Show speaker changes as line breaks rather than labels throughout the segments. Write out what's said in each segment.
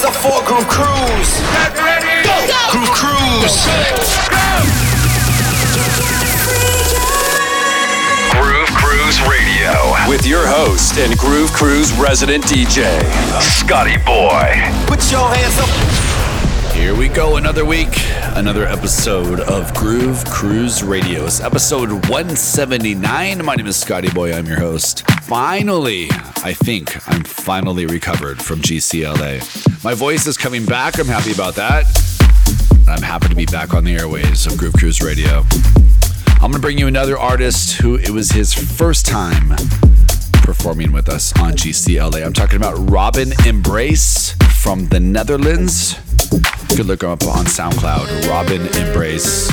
hands up for Groove Cruise. Groove Cruise.
Groove Cruise Radio with your host and Groove Cruise resident DJ, Scotty Boy.
Put your hands up.
Here we go, another week, another episode of Groove Cruise Radio. It's episode 179. My name is Scotty Boy, I'm your host. Finally, I think I'm finally recovered from GCLA. My voice is coming back, I'm happy about that. I'm happy to be back on the airways of Groove Cruise Radio. I'm gonna bring you another artist who it was his first time performing with us on GCLA. I'm talking about Robin Embrace from the Netherlands. Good look up on SoundCloud. Robin Embrace.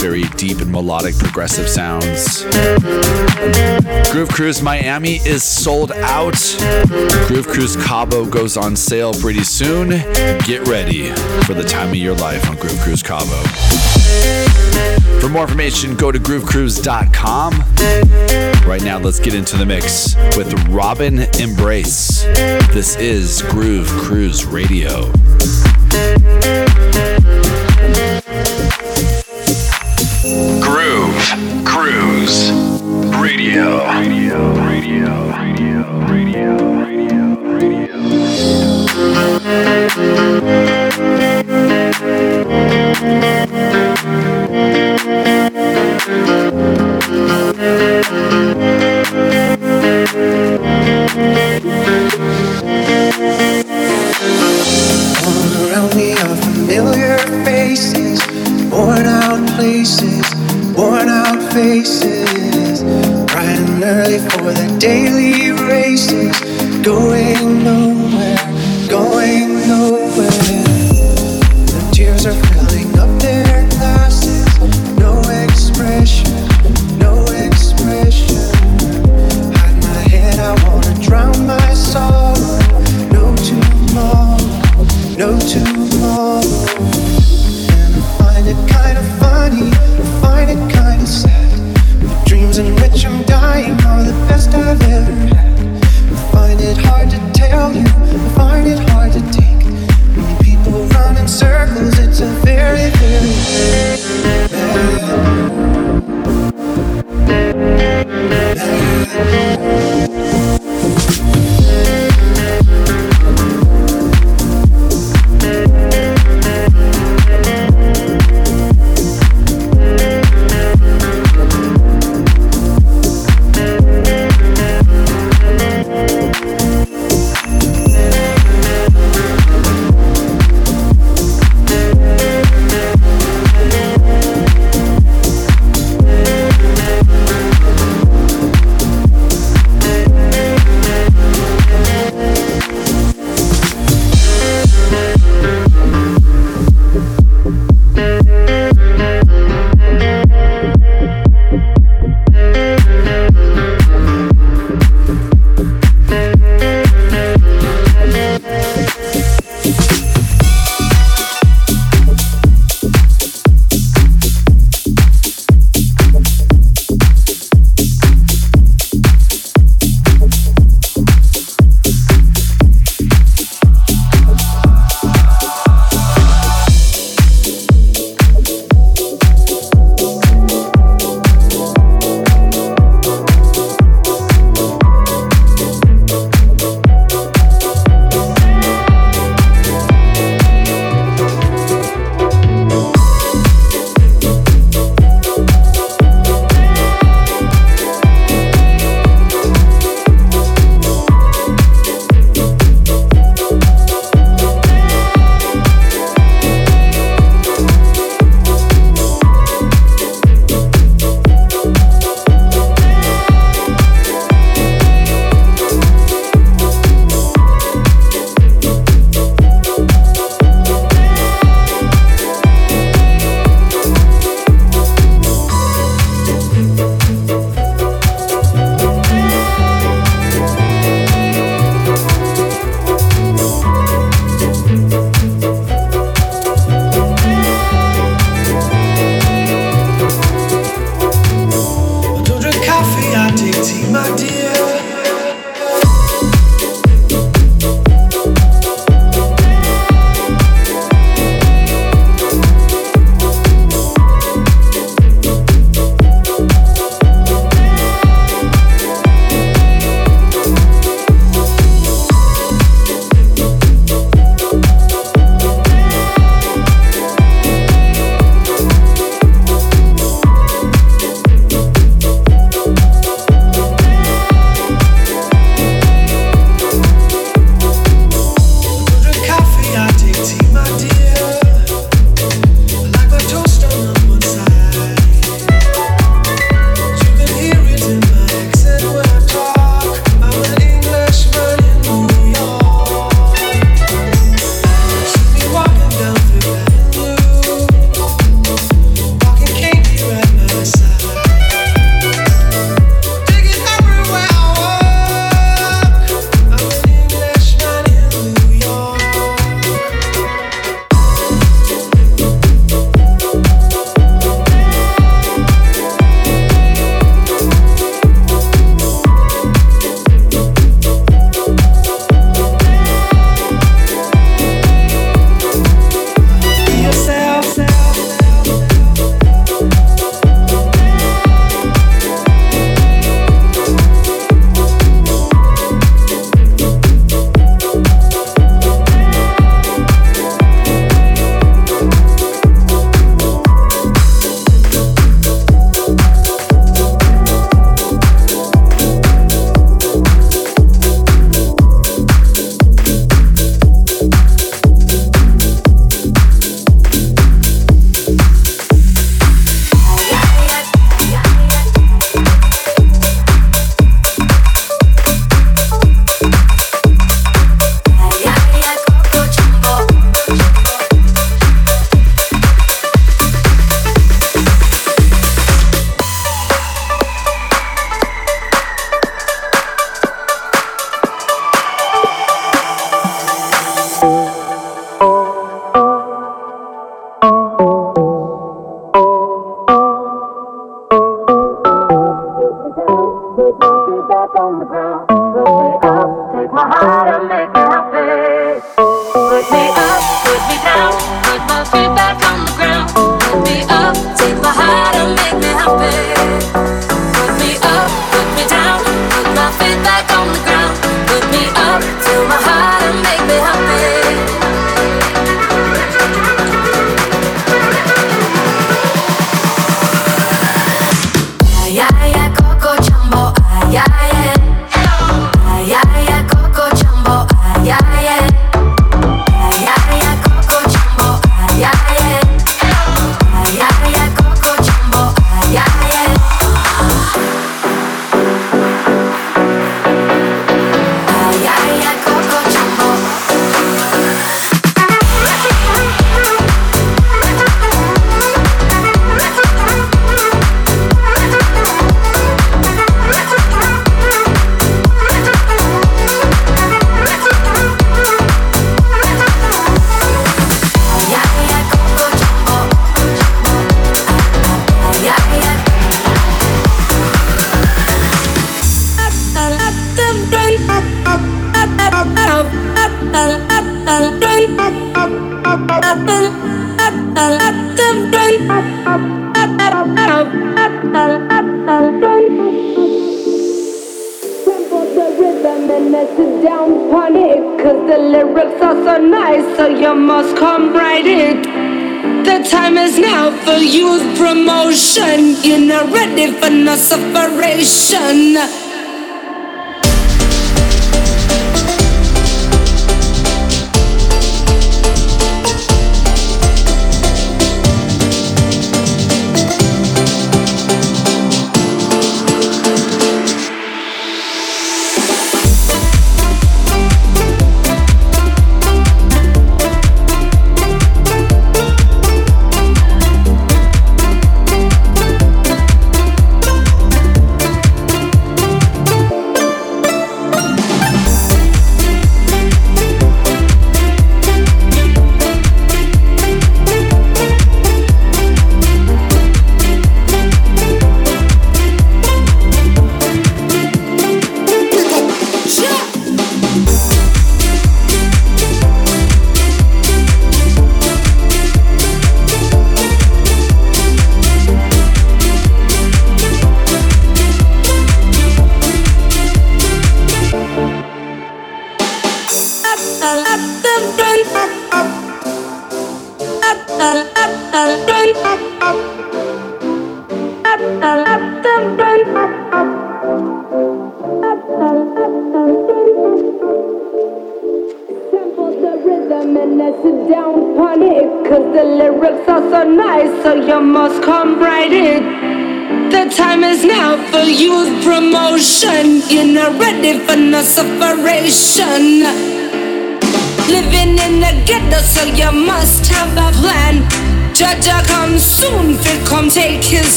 Very deep and melodic progressive sounds. Groove Cruise Miami is sold out. Groove Cruise Cabo goes on sale pretty soon. Get ready for the time of your life on Groove Cruise Cabo. For more information, go to groovecruise.com. Right now, let's get into the mix with Robin Embrace. This is Groove Cruise Radio.
Groove Cruise Radio. Radio, radio,
familiar faces, worn out places, worn out faces. And early for the daily races, going nowhere, going nowhere.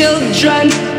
children.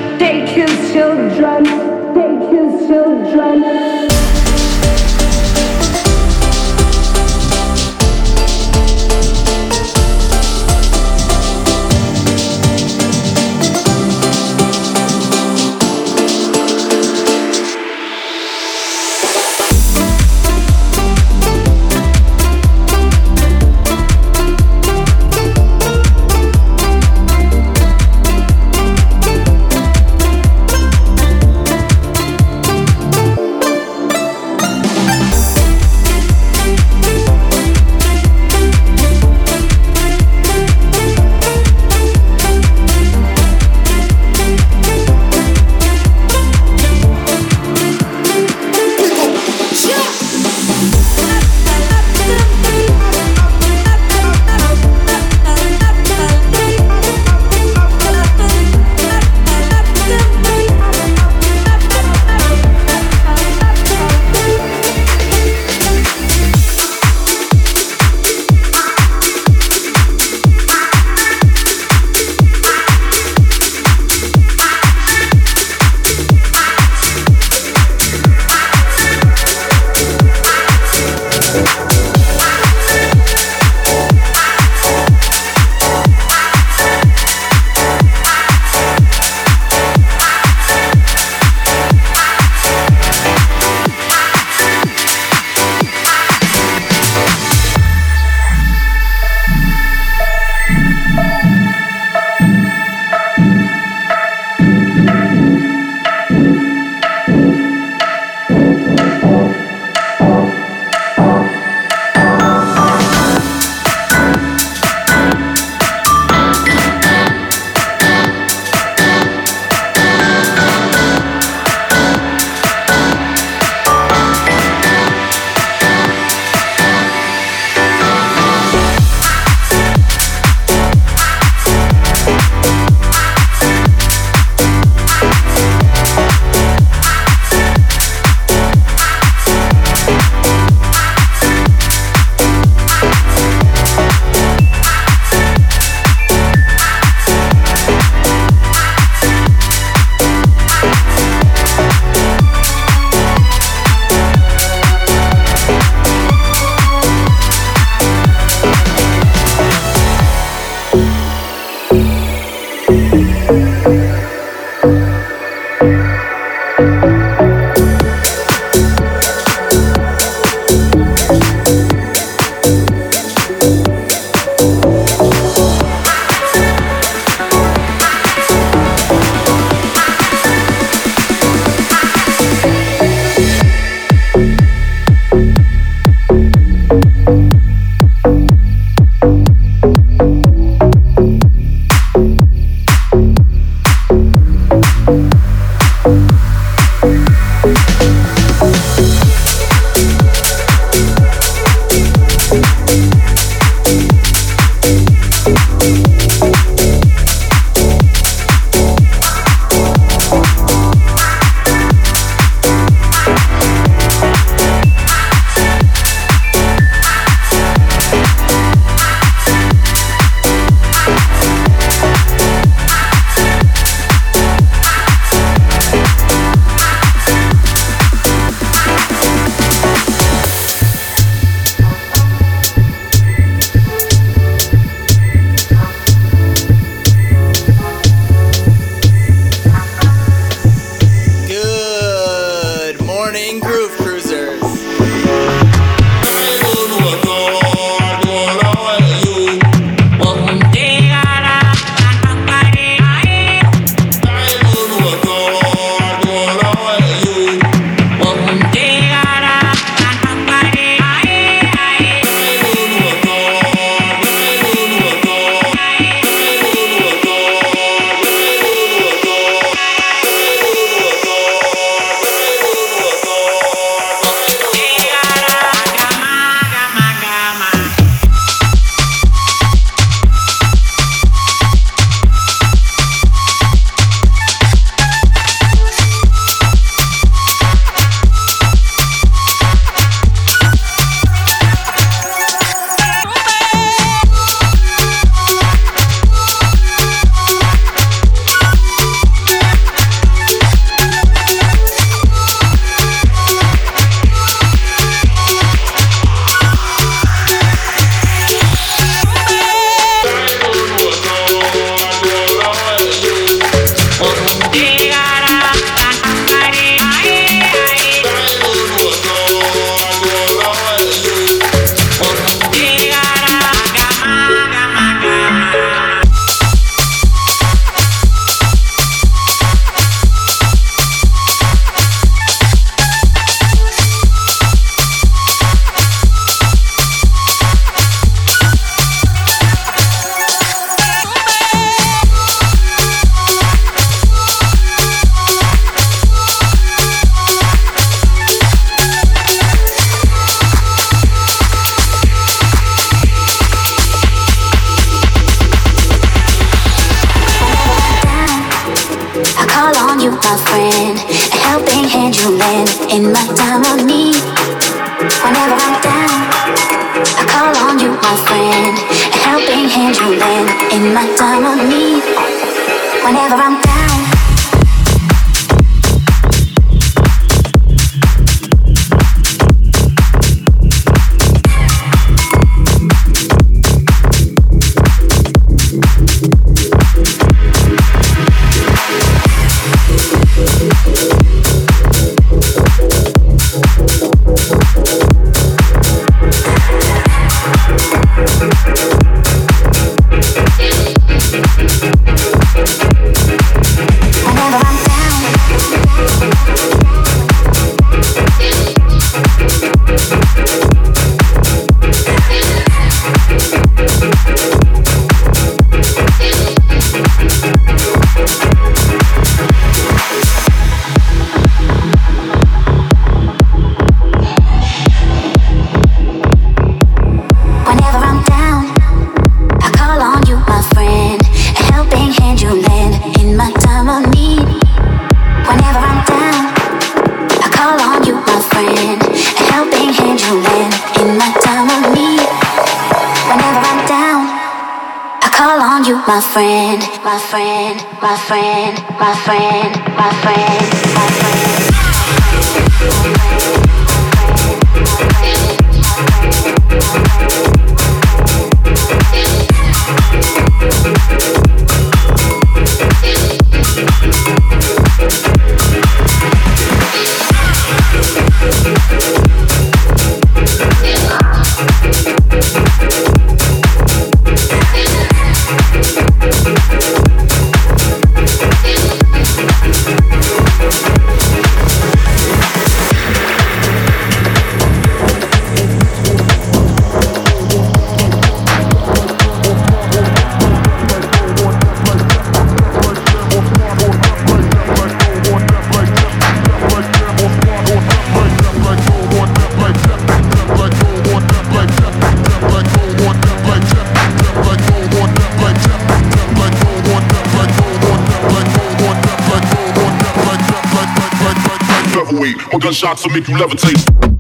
Gunshots will make you levitate.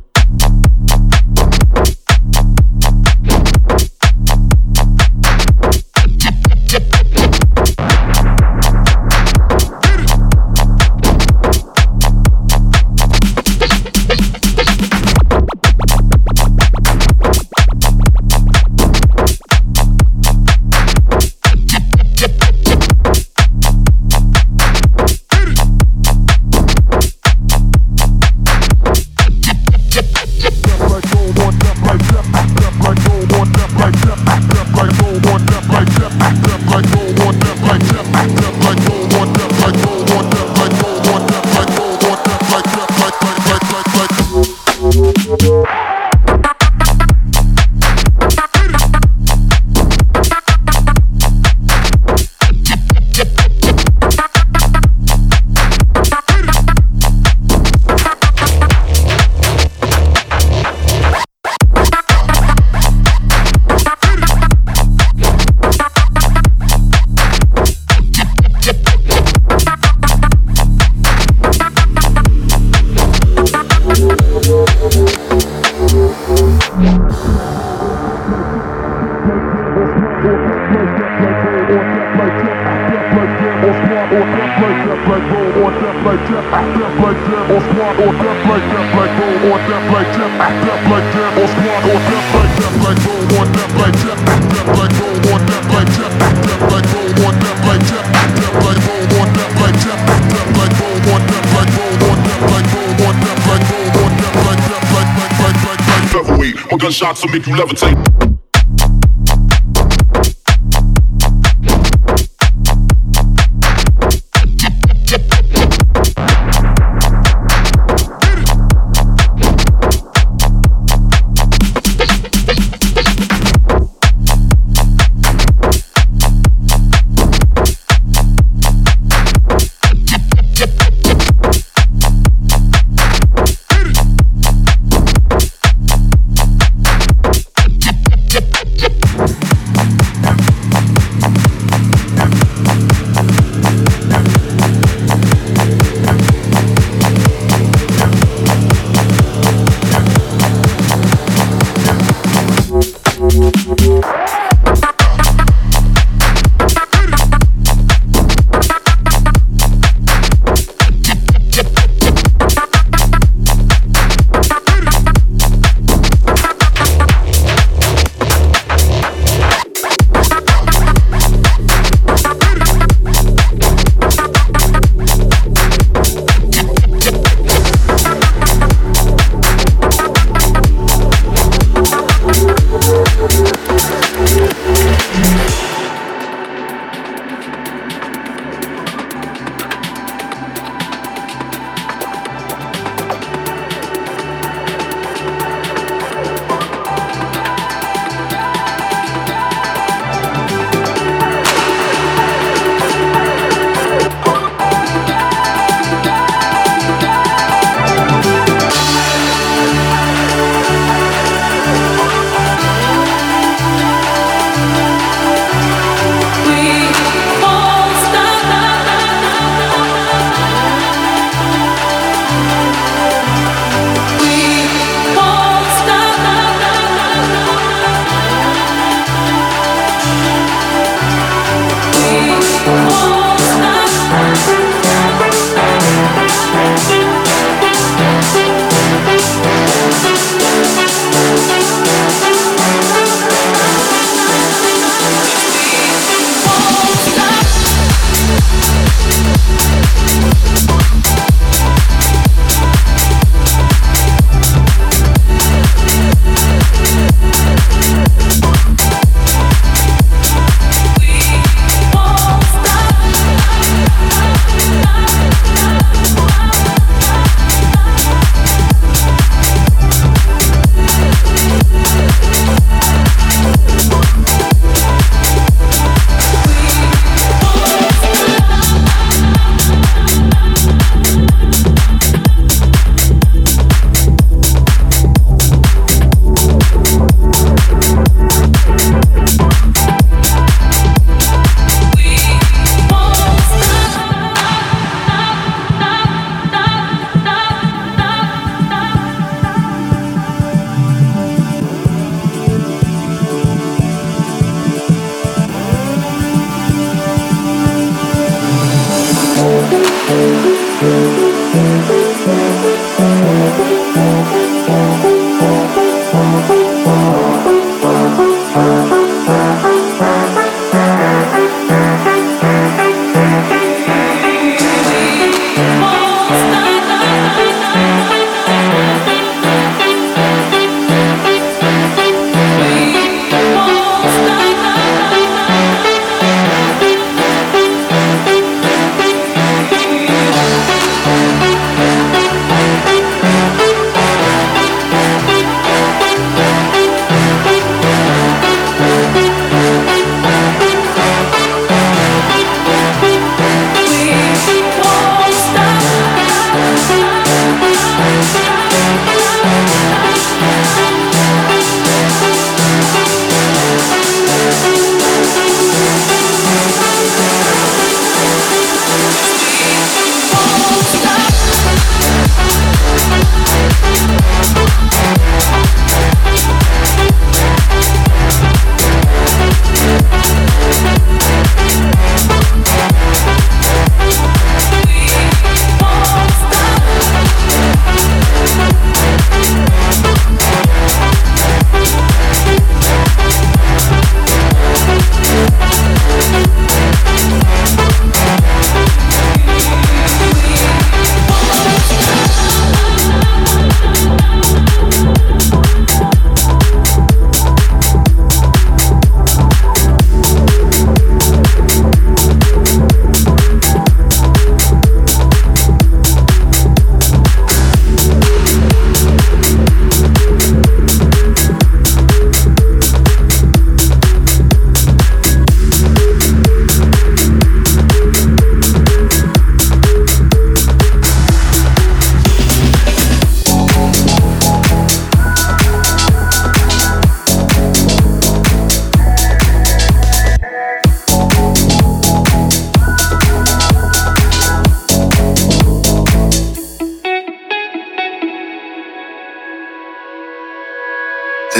Shots will make you levitate.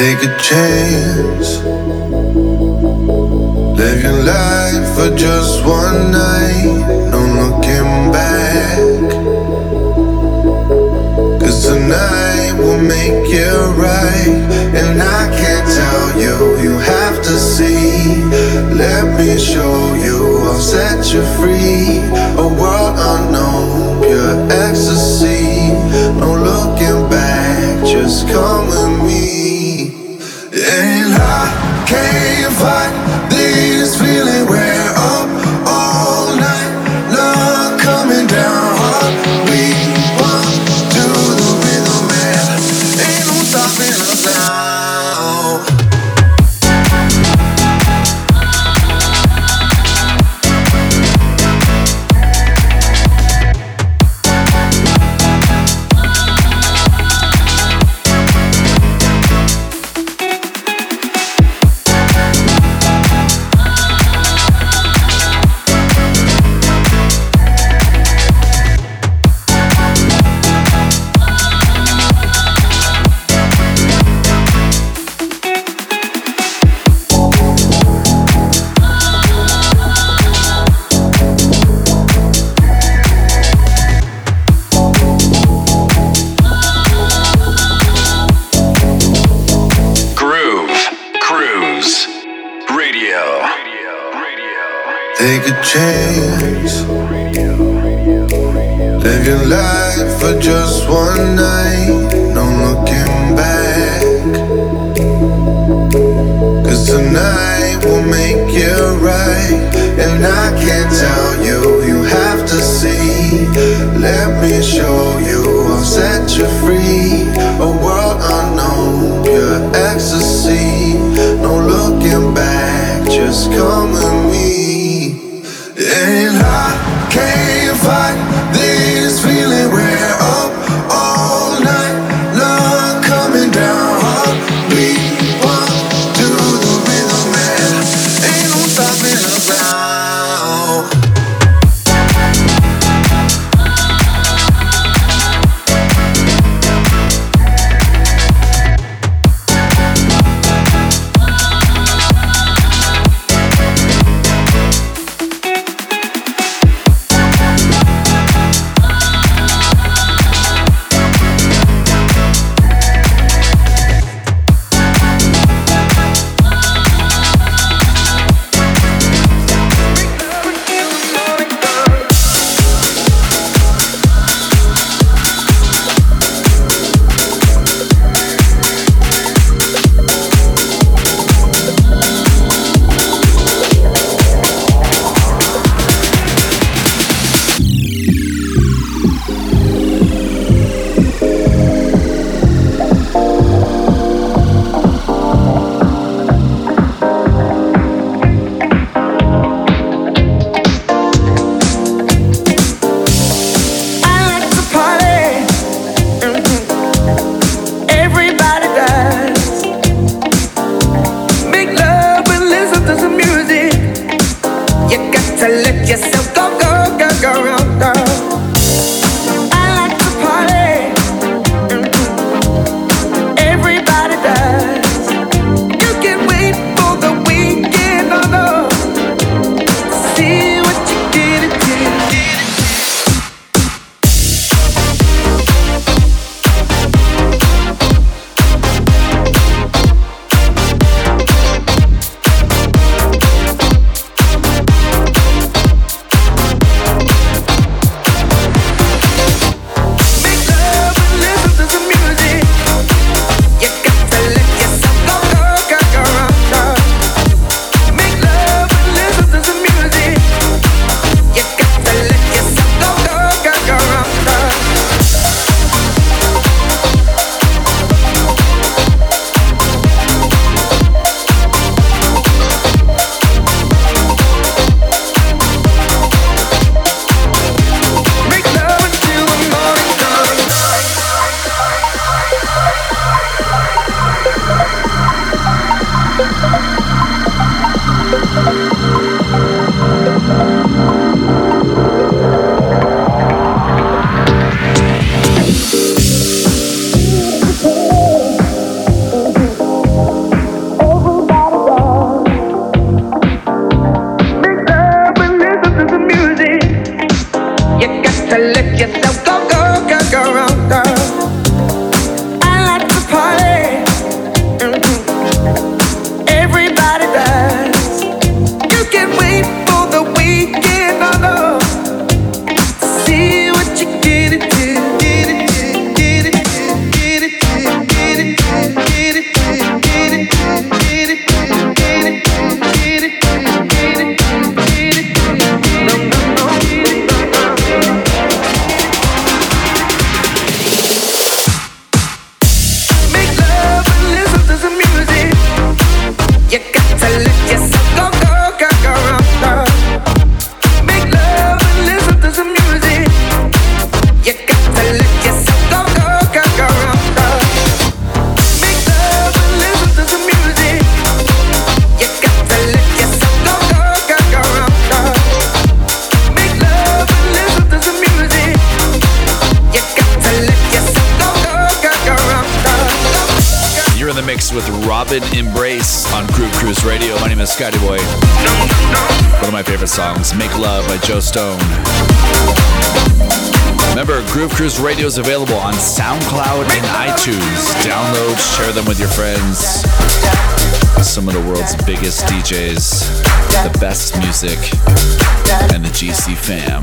Take a chance. Live your life for just one night. No looking back. Cause tonight will make you right. And I can't tell you, you have to see. Let me show you, I'll set you free. A world unknown, pure ecstasy. No looking back, just come with me. I can't fight this feeling
where songs, Make Love by Joe Stone. Remember, Groove Cruise Radio is available on SoundCloud and iTunes. Download, share them with your friends. Some of the world's biggest DJs, the best music, and the GC fam.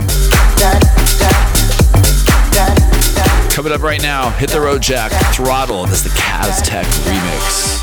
Coming up right now, Hit the Road Jack, Throttle. This is the Kaz Tech remix.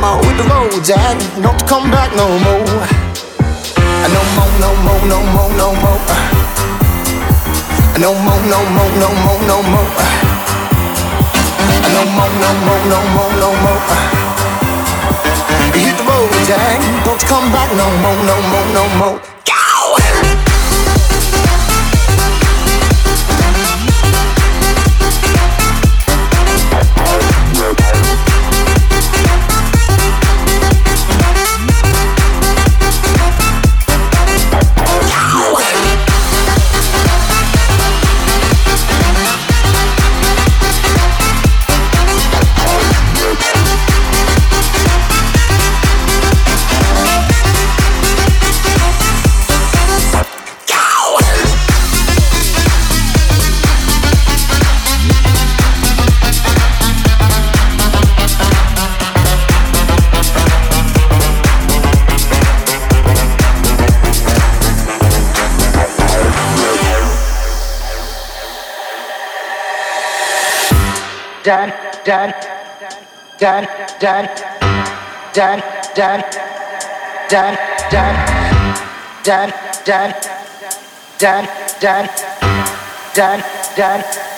more, no more. The road, Jack, don't come back no more. No more, no more, no more, no more. No more, no more, no more, no more. No more, no more, no more, no more. Hit the road, Jack. Don't come back no more, no more, no more. Dad, dad, dad, dad, dad, dad, dad, dad, dad, dad, dad, dad, dad, dad,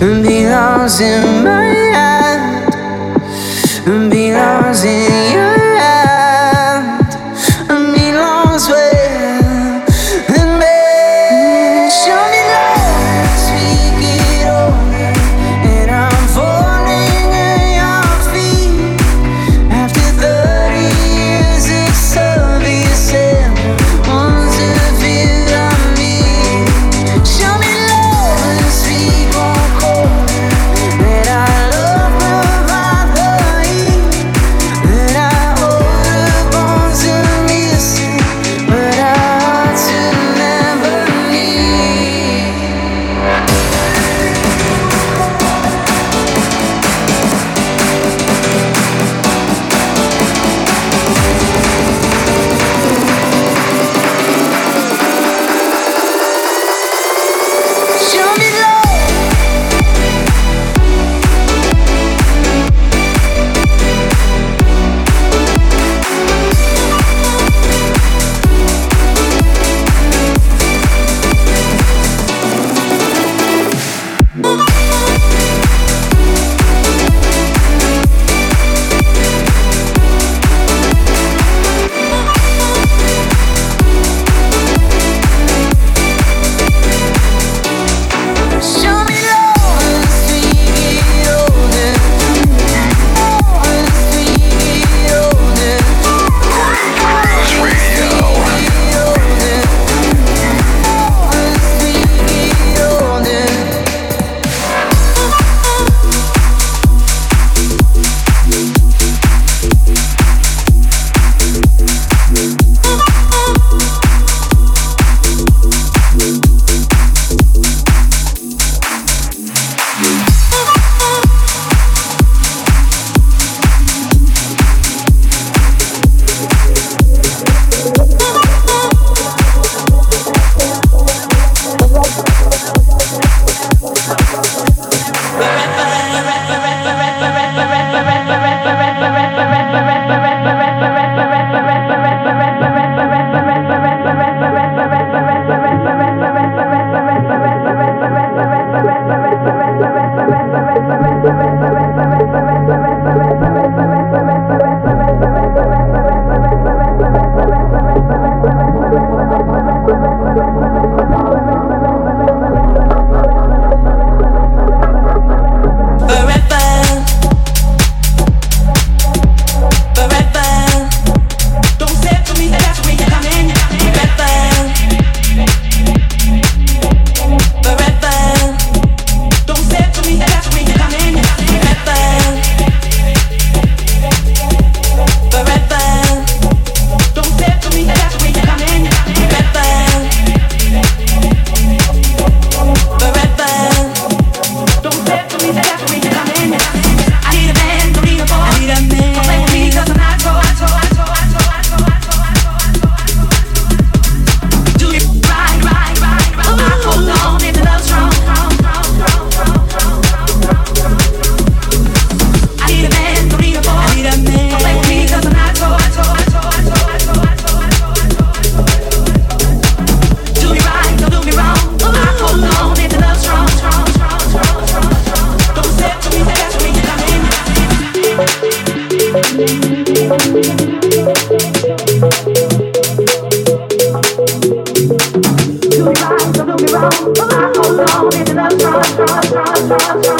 Belongs in my hand, belongs in Do me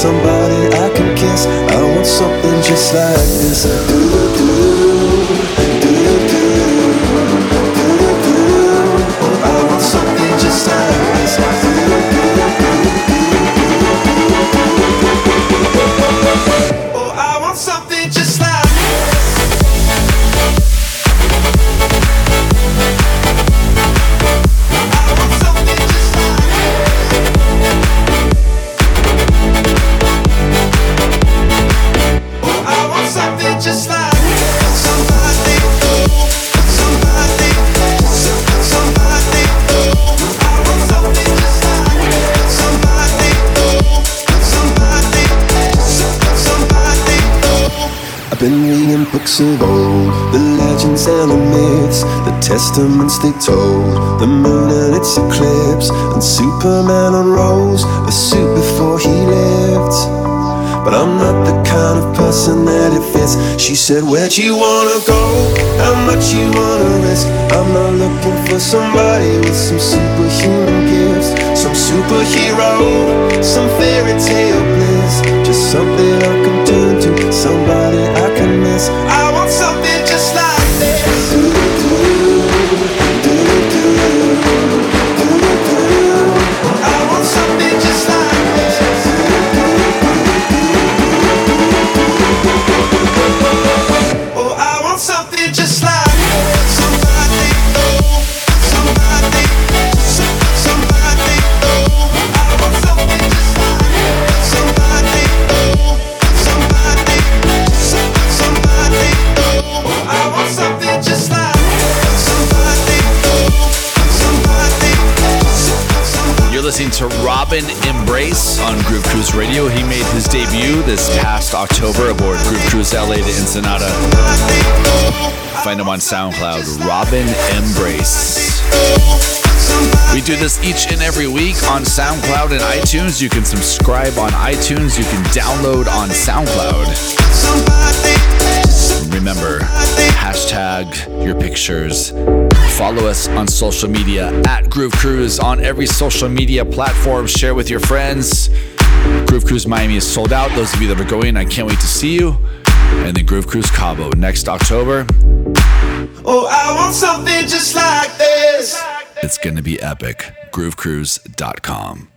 somebody I can kiss. I want something just like this. I been reading books of old, the legends and the myths, the testaments they told, the moon and its eclipse, and Superman unrolls a suit before he lived. But I'm not the kind of person that it fits. She said, Where'd you wanna go? How much you wanna risk? I'm not looking for somebody with some superhuman gifts, some superhero, some fairy tale bliss, just something I can turn to, somebody I can miss. I
Cruise Radio. He made his debut this past October aboard Groove Cruise LA to Ensenada. Find him on SoundCloud, Robin Embrace. We do this each and every week on SoundCloud and iTunes. You can subscribe on iTunes. You can download on SoundCloud. Remember, hashtag your pictures. Follow us on social media at Groove Cruise on every social media platform. Share with your friends. Groove Cruise Miami is sold out. Those of you that are going, I can't wait to see you. And then Groove Cruise Cabo next October.
Oh, I want something just like this.
It's going to be epic. GrooveCruise.com.